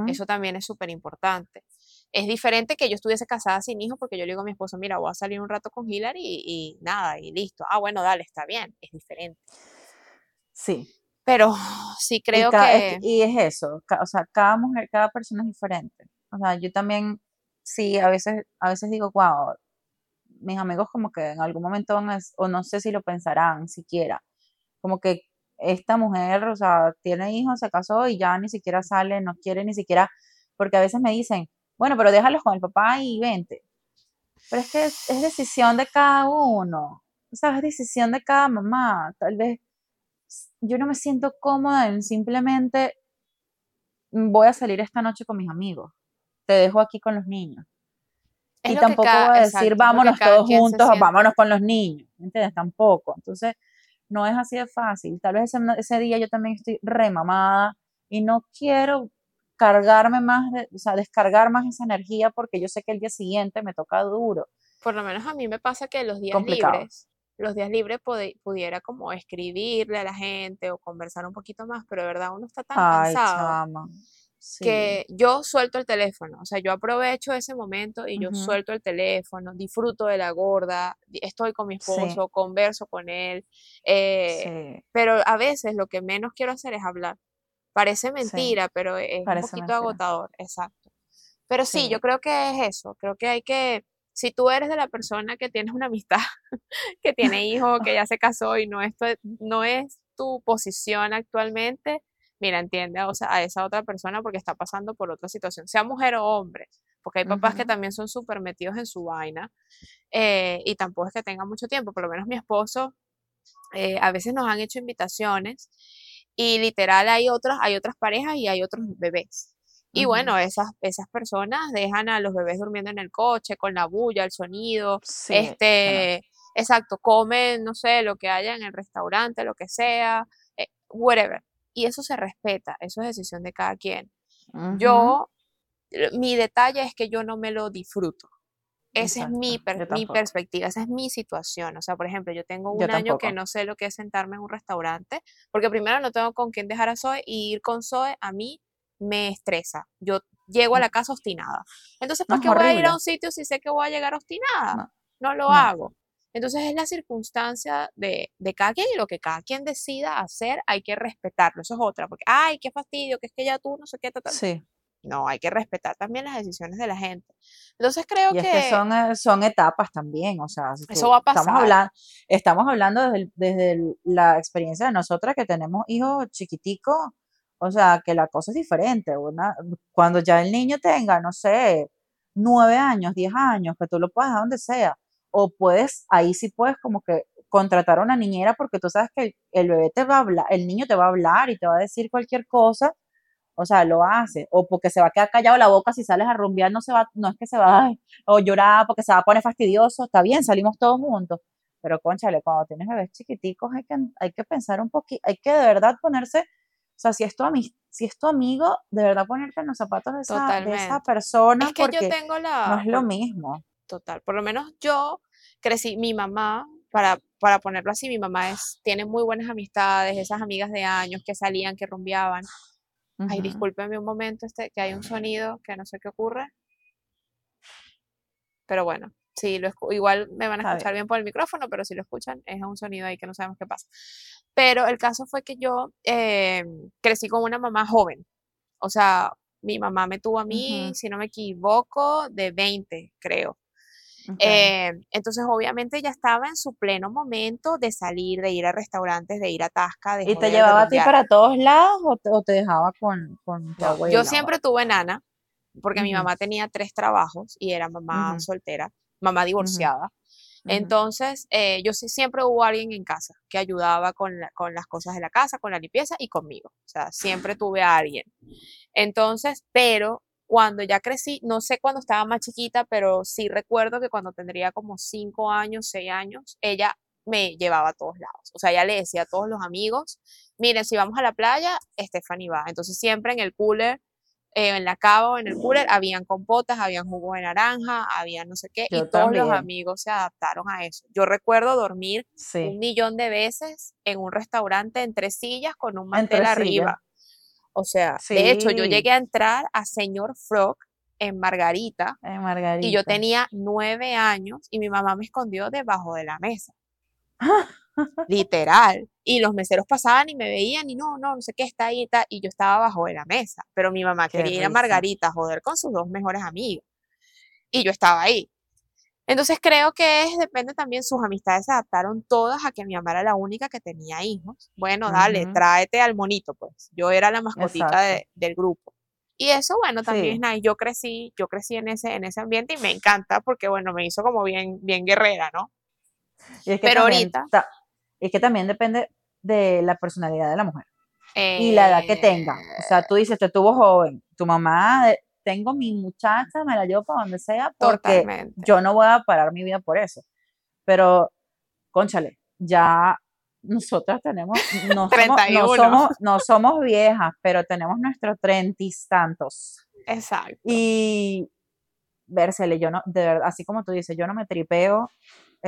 Eso también es súper importante. Es diferente que yo estuviese casada sin hijos, porque yo le digo a mi esposo, mira, voy a salir un rato con Hillary y, y nada, y listo. Ah, bueno, dale, está bien, es diferente. Sí, pero <sighs> sí creo que... y es eso, o sea, cada mujer, cada persona es diferente. O sea, yo también, sí, a veces, a veces digo, wow, mis amigos como que en algún momento van a, o no sé si lo pensarán siquiera, como que esta mujer, o sea, tiene hijos, se casó y ya ni siquiera sale, no quiere ni siquiera, porque a veces me dicen, bueno, pero déjalos con el papá y vente. Pero es que es decisión de cada uno, o sea, es decisión de cada mamá. Tal vez yo no me siento cómoda en simplemente mm, voy a salir esta noche con mis amigos, te dejo aquí con los niños. y tampoco voy a decir vámonos todos juntos o vámonos con los niños, ¿entiendes? Tampoco. Entonces, no es así de fácil. Tal vez ese, día yo también estoy remamada y no quiero cargarme más, o sea, descargar más esa energía porque yo sé que el día siguiente me toca duro. Por lo menos a mí me pasa que los días libres los días libres pudiera como escribirle a la gente o conversar un poquito más, pero de verdad uno está tan cansado que yo suelto el teléfono, o sea, yo aprovecho ese momento y yo suelto el teléfono, disfruto de la gorda, estoy con mi esposo, converso con él, eh, pero a veces lo que menos quiero hacer es hablar. Parece mentira, pero es un poquito agotador, exacto. Pero sí, yo creo que es eso, creo que hay que si tú eres de la persona que tienes una amistad, <laughs> que tiene hijos, que <laughs> ya se casó y no, esto, no es tu posición actualmente, mira, entiende o sea, a esa otra persona porque está pasando por otra situación, sea mujer o hombre, porque hay papás que también son súper metidos en su vaina eh, y tampoco es que tengan mucho tiempo, por lo menos mi esposo, eh, a veces nos han hecho invitaciones y literal hay otras, hay otras parejas y hay otros bebés. Y bueno, esas, esas personas dejan a los bebés durmiendo en el coche con la bulla, el sonido, este, exacto, comen, no sé, lo que haya en el restaurante, lo que sea, eh, whatever. Y eso se respeta, eso es decisión de cada quien. Yo, mi detalle es que yo no me lo disfruto. Esa es mi, mi perspectiva, esa es mi situación. O sea, por ejemplo, yo tengo un año que no sé lo que es sentarme en un restaurante, porque primero no tengo con quién dejar a Zoe y ir con Zoe a mí me estresa. Yo llego a la casa obstinada. Entonces, ¿por qué voy a ir a un sitio si sé que voy a llegar obstinada? No, lo hago. Entonces es la circunstancia de, de, cada quien y lo que cada quien decida hacer hay que respetarlo. Eso es otra, porque, ay, qué fastidio, que es que ya tú no sé qué. Tal, Sí. No, hay que respetar también las decisiones de la gente. Entonces creo y que... Es que son, eh, son etapas también, o sea, eso va a pasar. Estamos hablando, estamos hablando desde, desde la experiencia de nosotras que tenemos hijos chiquiticos, o sea, que la cosa es diferente. Una, cuando ya el niño tenga, no sé, nueve años, diez años, que tú lo puedas a donde sea, o puedes, ahí sí puedes como que contratar a una niñera porque tú sabes que el, bebé te va a hablar, el niño te va a hablar y te va a decir cualquier cosa, o sea, lo hace, o porque se va a quedar callado la boca si sales a rumbear, no se va, no es que se va, o llorar porque se va a poner fastidioso, está bien, salimos todos juntos, pero conchale, cuando tienes bebés chiquiticos hay que, hay que pensar un poquito, hay que de verdad ponerse o sea, si es tu, si es tu amigo, de verdad ponerte en los zapatos de esa, de esa persona. Es que porque yo tengo la... No es lo mismo. Total. Por lo menos yo crecí, mi mamá, para, para ponerlo así, mi mamá es, tiene muy buenas amistades, esas amigas de años que salían, que rumbeaban. Ay, discúlpeme un momento, este, que hay un sonido que no sé qué ocurre. Pero bueno, sí, lo igual me van a escuchar bien. por el micrófono, pero si lo escuchan es un sonido ahí que no sabemos qué pasa. Pero el caso fue que yo eh, crecí con una mamá joven. O sea, mi mamá me tuvo a mí, si no me equivoco, de 20, creo. Eh, entonces, obviamente, ella estaba en su pleno momento de salir, de ir a restaurantes, de ir a Tasca. ¿Y te llevaba a ti para todos lados o te, dejaba con, con tu abuela? Yo siempre tuve nana, porque mi mamá tenía tres trabajos y era mamá soltera, mamá divorciada. Entonces, eh, yo sí siempre hubo alguien en casa que ayudaba con, con, las cosas de la casa, con la limpieza y conmigo. O sea, siempre tuve a alguien. Entonces, pero cuando ya crecí, no sé cuando estaba más chiquita, pero sí recuerdo que cuando tendría como cinco años, seis años, ella me llevaba a todos lados. O sea, ella le decía a todos los amigos, miren, si vamos a la playa, Stephanie va. Entonces siempre en el cooler eh, en la cava o en el cooler habían compotas, habían jugo de naranja, había no sé qué, y todos los amigos se adaptaron a eso. Yo recuerdo dormir un millón de veces en un restaurante en tres sillas con un mantel arriba. O sea, de hecho, yo llegué a entrar a Señor Frog en Margarita, en Margarita, y yo tenía nueve años y mi mamá me escondió debajo de la mesa. Literal. Y los meseros pasaban y me veían y no, no, no sé qué está ahí y, yo estaba abajo de la mesa. Pero mi mamá quería ir a Margarita a joder con sus dos mejores amigos. Y yo estaba ahí. Entonces creo que es, depende también, sus amistades se adaptaron todas a que mi mamá era la única que tenía hijos. Bueno, dale, tráete al monito, pues. Yo era la mascotita del grupo. Y eso, bueno, también es Yo crecí, yo crecí en ese, en ese ambiente y me encanta porque, bueno, me hizo como bien, bien guerrera, ¿no? Pero ahorita es que también depende de la personalidad de la mujer y la edad que tenga. O sea, tú dices, te tuvo joven, tu mamá, tengo mi muchacha, me la llevo para donde sea porque yo no voy a parar mi vida por eso. Pero, conchale, ya nosotras tenemos, no <laughs> somos, no somos, viejas, pero tenemos nuestros treintis tantos. Exacto. Y versele, yo no, de verdad, así como tú dices, yo no me tripeo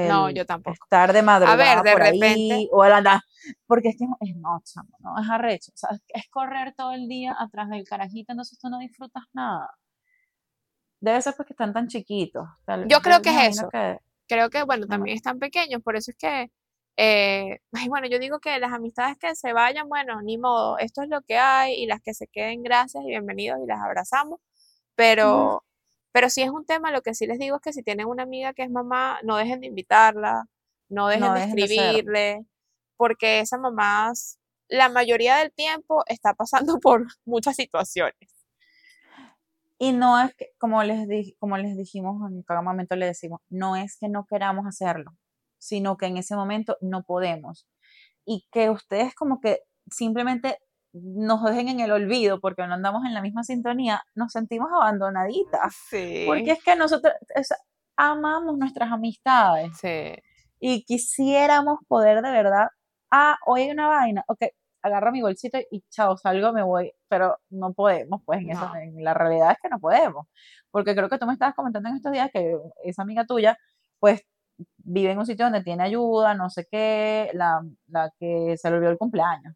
no, yo tampoco. Estar de madrugada por ahí, o andar, porque es que es no, no, es arrecho, o sea, es correr todo el día atrás del carajito, entonces tú no disfrutas nada. Debe ser porque están tan chiquitos. yo creo que es eso. creo que, bueno, también están pequeños, por eso es que, eh, <laughs> bueno, yo digo que las amistades que se vayan, bueno, ni modo, esto es lo que hay, y las que se queden, gracias y bienvenidos, y las abrazamos, pero... Pero si es un tema, lo que sí les digo es que si tienen una amiga que es mamá, no dejen de invitarla, no dejen de escribirle, porque esa mamá la mayoría del tiempo está pasando <laughs> por muchas situaciones. Y no es que, como les, como les dijimos en cada momento, le decimos, no es que no queramos hacerlo, sino que en ese momento no podemos. Y que ustedes como que simplemente nos dejen en el olvido porque no andamos en la misma sintonía, nos sentimos abandonaditas. Sí. Porque es que nosotros amamos nuestras amistades. Sí. Y quisiéramos poder de verdad, ah, hoy hay una vaina, ok, agarro mi bolsito y chao, salgo, me voy, pero no podemos, pues en, en la realidad es que no podemos, porque creo que tú me estabas comentando en estos días que esa amiga tuya, pues vive en un sitio donde tiene ayuda, no sé qué, la, la que se le olvidó el cumpleaños.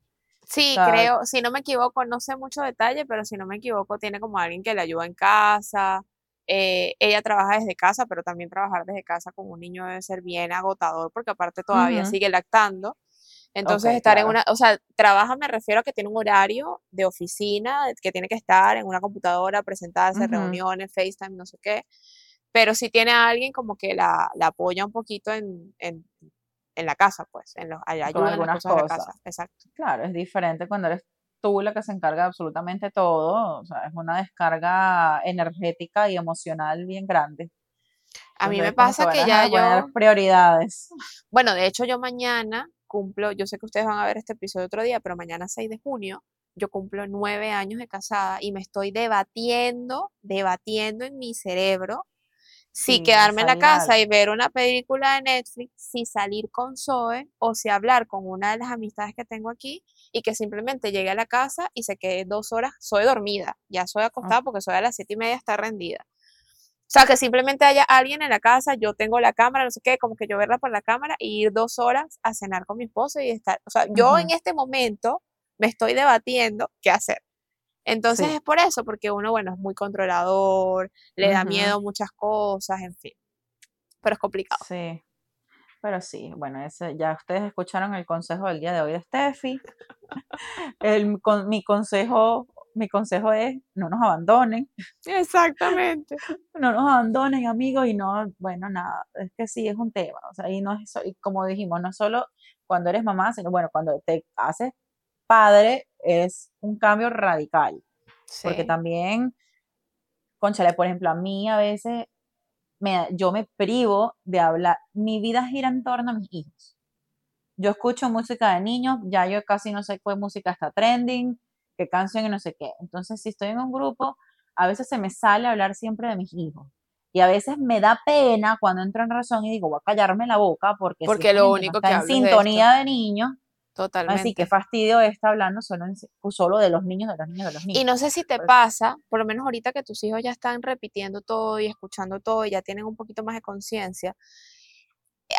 Sí, creo, si no me equivoco, no sé mucho detalle, pero si no me equivoco, tiene como alguien que le ayuda en casa. Eh, ella trabaja desde casa, pero también trabajar desde casa con un niño debe ser bien agotador, porque aparte todavía sigue lactando. Entonces, estar en una, o sea, trabaja me refiero a que tiene un horario de oficina, que tiene que estar en una computadora, presentarse, reuniones, FaceTime, no sé qué. Pero si tiene a alguien como que la, la apoya un poquito en, en, en la casa, pues, en los, ayuda algunas cosas, De la casa. Exacto. Claro, es diferente cuando eres tú la que se encarga de absolutamente todo, o sea, es una descarga energética y emocional bien grande. A mí me pasa que ya yo... prioridades. <laughs> Bueno, de hecho yo mañana cumplo, yo sé que ustedes van a ver este episodio otro día, pero mañana 6 de junio yo cumplo nueve años de casada y me estoy debatiendo, debatiendo en mi cerebro si quedarme en la casa y ver una película de Netflix, si salir con Zoe o si hablar con una de las amistades que tengo aquí y que simplemente llegue a la casa y se quede dos horas, soy dormida, ya soy acostada porque soy a las siete y media está rendida. O sea, que simplemente haya alguien en la casa, yo tengo la cámara, no sé qué, como que yo verla por la cámara y ir dos horas a cenar con mi esposo y estar, o sea, yo en este momento me estoy debatiendo qué hacer. Entonces es por eso, porque uno, bueno, es muy controlador, le da miedo muchas cosas, en fin. Pero es complicado. Sí. Pero sí, bueno, ese, ya ustedes escucharon el consejo del día de hoy de Steffi. <laughs> El, con, mi consejo, mi consejo es no nos abandonen. Exactamente. <laughs> No nos abandonen, amigos, y no, bueno, nada, es que sí es un tema. O sea, y no es y como dijimos, no solo cuando eres mamá, sino bueno, cuando te haces padre es un cambio radical. Porque también, conchale, por ejemplo, a mí a veces me, yo me privo de hablar, mi vida gira en torno a mis hijos. Yo escucho música de niños, ya yo casi no sé qué música está trending, qué canción y no sé qué. Entonces, si estoy en un grupo, a veces se me sale hablar siempre de mis hijos. Y a veces me da pena cuando entro en razón y digo, voy a callarme la boca porque, porque lo único que está en sintonía de niños, Totalmente. Así que fastidio está hablando solo, pues, solo de los niños, de los niños, de los niños. Y no sé si te pasa, por lo menos ahorita que tus hijos ya están repitiendo todo y escuchando todo y ya tienen un poquito más de conciencia,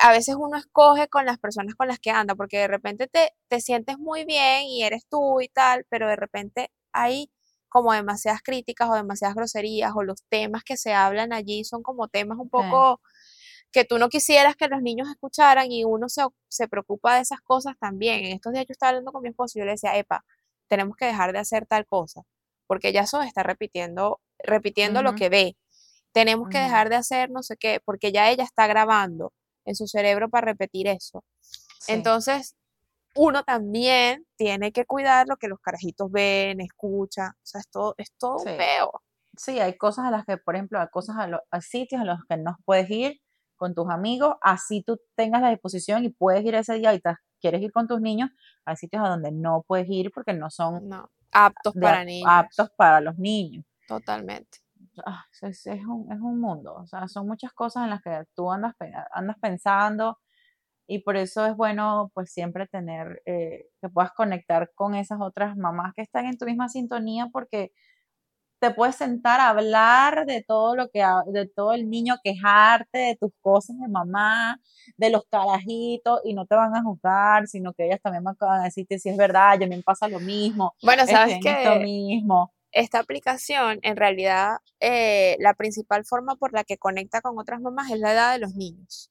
a veces uno escoge con las personas con las que anda, porque de repente te, te sientes muy bien y eres tú y tal, pero de repente hay como demasiadas críticas o demasiadas groserías o los temas que se hablan allí son como temas un poco que tú no quisieras que los niños escucharan y uno se, se, preocupa de esas cosas también. En estos días yo estaba hablando con mi esposo y yo le decía, epa, tenemos que dejar de hacer tal cosa, porque ya eso está repitiendo, repitiendo lo que ve. Tenemos que dejar de hacer no sé qué, porque ya ella está grabando en su cerebro para repetir eso. Entonces, uno también tiene que cuidar lo que los carajitos ven, escuchan, o sea, es todo, es todo un feo. Sí, hay cosas a las que, por ejemplo, hay cosas a, a sitios a los que no puedes ir, con tus amigos, así tú tengas la disposición y puedes ir ese día y te, quieres ir con tus niños, hay sitios a donde no puedes ir porque no son aptos para niños. Aptos para los niños. Totalmente. Ah, es, un, es, un, mundo, o sea, son muchas cosas en las que tú andas, andas pensando y por eso es bueno pues siempre tener, eh, que puedas conectar con esas otras mamás que están en tu misma sintonía porque te puedes sentar a hablar de todo lo que, de todo el niño, quejarte de tus cosas de mamá, de los carajitos, y no te van a juzgar, sino que ellas también van a decirte si es verdad, yo me pasa lo mismo. Bueno, sabes que mismo. esta aplicación, en realidad, eh, la principal forma por la que conecta con otras mamás es la edad de los niños.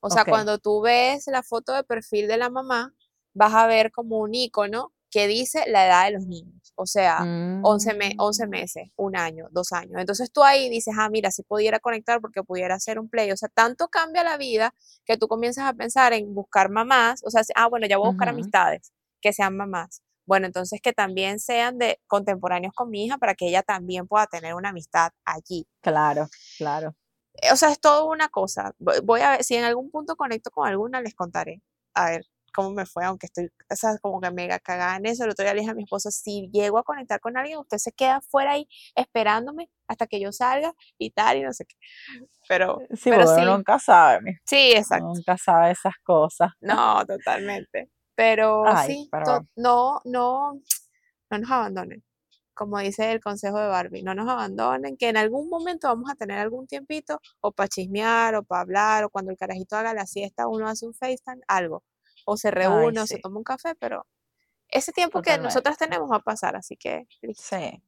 O sea, cuando tú ves la foto de perfil de la mamá, vas a ver como un icono que dice la edad de los niños, o sea, 11, me, 11 Mm. meses, un año, dos años. Entonces tú ahí dices, ah, mira, si pudiera conectar porque pudiera hacer un play. O sea, tanto cambia la vida que tú comienzas a pensar en buscar mamás, o sea, ah, bueno, ya voy a buscar amistades que sean mamás. Bueno, entonces que también sean de contemporáneos con mi hija para que ella también pueda tener una amistad allí. Claro, claro. Eh, O sea, es todo una cosa. Voy a ver, si en algún punto conecto con alguna, les contaré. A ver cómo me fue, aunque estoy, o sea, como que mega cagada en eso. El otro día le dije a mi esposo, si llego a conectar con alguien, usted se queda fuera ahí esperándome hasta que yo salga y tal, y no sé qué. Pero, Sí, pero sí, nunca sabe, mi- sí, exacto. nunca sabe esas cosas. No, totalmente. Pero Ay, sí, to- no, no, no nos abandonen. Como dice el consejo de Barbie, no nos abandonen, que en algún momento vamos a tener algún tiempito o para chismear o para hablar o cuando el carajito haga la siesta uno hace un FaceTime, algo. O se Ay, reúne o se toma un café, pero ese tiempo que nosotras tenemos va a pasar, así que. Sí,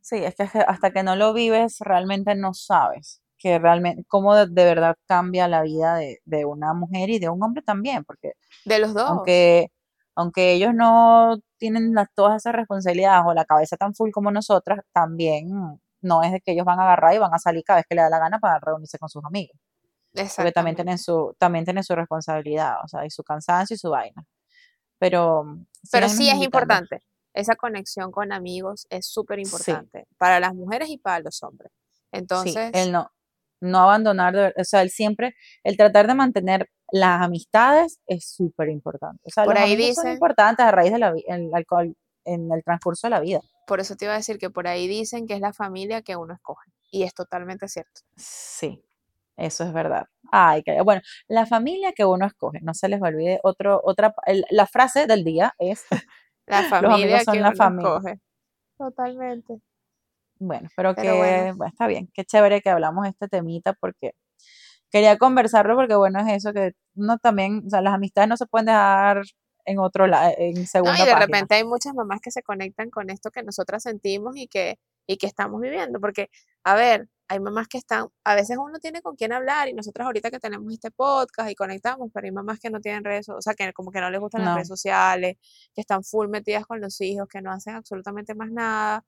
sí, es que hasta que no lo vives realmente no sabes que realmente, cómo de, de verdad cambia la vida de, de una mujer y de un hombre también, porque De los dos. aunque, aunque ellos no tienen las- todas esas responsabilidades o la cabeza tan full como nosotras, también no es de que ellos van a agarrar y van a salir cada vez que le da la gana para reunirse con sus amigos, porque también tienen su, también tienen su responsabilidad, o sea, y su cansancio y su vaina. Pero Pero síganos sí es importante. Esa conexión con amigos es súper Sí. importante para las mujeres y para los hombres. Sí, Entonces, el no, no abandonar, de o sea, el siempre, el tratar de mantener las amistades es súper importante. O sea, por los ahí amigos son dicen, importantes a raíz del alcohol en el transcurso de la vida. por eso te iba a decir que por ahí dicen que es la familia que uno escoge. Y es totalmente cierto. Sí, eso es verdad. Ay, que, bueno, la familia que uno escoge, no se les olvide otro, otra, el- la frase del día es, <laughs> La <laughs> los familia amigos son que la uno familia. escoge. Totalmente. Bueno, pero Pero bueno, que, bueno, está bien, qué chévere que hablamos este temita porque quería conversarlo porque bueno, es eso que uno también, o sea, las amistades no se pueden dejar en otro lado, en no, y de página. repente hay muchas mamás que se conectan con esto que nosotras sentimos y que, y que estamos viviendo. Porque, a ver, hay mamás que están, a veces uno tiene con quién hablar y nosotras ahorita que tenemos este podcast y conectamos, pero hay mamás que no tienen redes, o sea, que como que no les gustan las redes sociales, que están full metidas con los hijos, que no hacen absolutamente más nada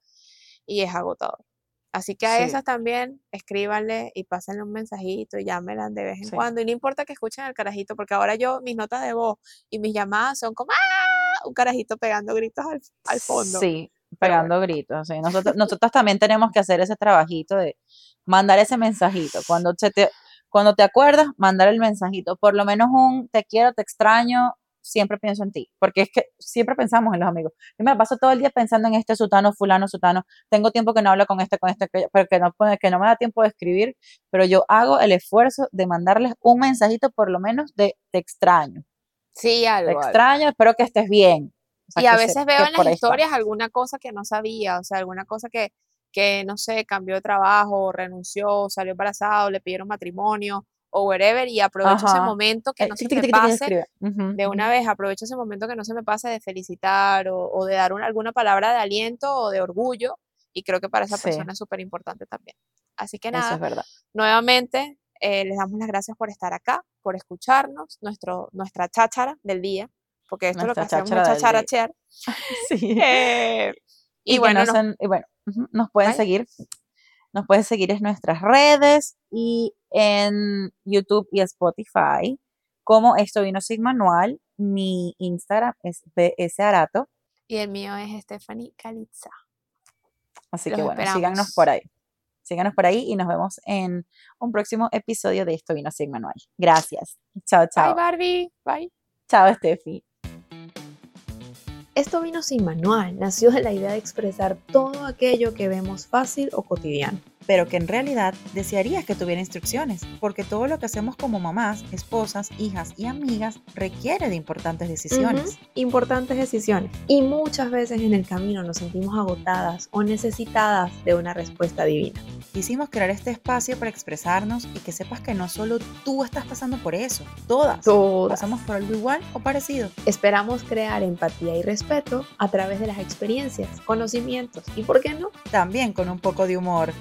y es agotador. Así que a sí, esas también escríbanle y pásenle un mensajito y llámenla de vez en sí, cuando. Y no importa que escuchen al carajito, porque ahora yo, mis notas de voz y mis llamadas son como ¡ah! un carajito pegando gritos al, al fondo. sí, Pero bueno, pegando gritos. Nosotros, nosotros también tenemos que hacer ese trabajito de mandar ese mensajito. Cuando se te, cuando te acuerdas, mandar el mensajito. Por lo menos un te quiero, te extraño, siempre pienso en ti. Porque es que siempre pensamos en los amigos. Yo me paso todo el día pensando en este sutano, fulano, sutano. Tengo tiempo que no hablo con este, con este, pero que no, que no me da tiempo de escribir. Pero yo hago el esfuerzo de mandarles un mensajito, por lo menos, de te extraño. sí, Te algo, algo. extraño, espero que estés bien. Sea, Y a se, veces veo en las está. historias alguna cosa que no sabía, o sea, alguna cosa que, que no sé, cambió de trabajo, renunció, salió embarazado, le pidieron matrimonio o whatever, y aprovecho ese momento que Eh, no se me tiqui, pase de una vez, aprovecho ese momento que no se me pase de felicitar o, o de dar una- alguna palabra de aliento o de orgullo, y creo que para esa Sí, persona es súper importante también. Así que nada, es verdad. nuevamente eh, les damos las gracias por estar acá, por escucharnos, nuestro, nuestra cháchara del día, porque esto lo que Nuestra hacemos es cháchara del día. chacharachear. <laughs> Sí. Eh, y Y que bueno, no nos, se, y bueno, ujú, nos pueden seguir, nos pueden seguir en nuestras redes y en YouTube y Spotify como Esto Vino Sigma Anual. Mi Instagram es bsarato, Y el mío es Stephanie Calitza. así Los que bueno, síganos por ahí. Síganos por ahí y nos vemos en un próximo episodio de Esto Vino Sigma Anual. Gracias. Chao, Bye, chao. Barbie. Bye. Chao, Steffi. Esto vino sin manual, nació de la idea de expresar todo aquello que vemos fácil o cotidiano. Pero que en realidad desearías que tuviera instrucciones, porque todo lo que hacemos como mamás, esposas, hijas y amigas requiere de importantes decisiones. Ujú, Importantes decisiones. Y muchas veces en el camino nos sentimos agotadas o necesitadas de una respuesta divina. Quisimos crear este espacio para expresarnos y que sepas que no solo tú estás pasando por eso, todas Todas. pasamos por algo igual o parecido. Esperamos crear empatía y respeto a través de las experiencias, conocimientos y, ¿por qué no? También con un poco de humor.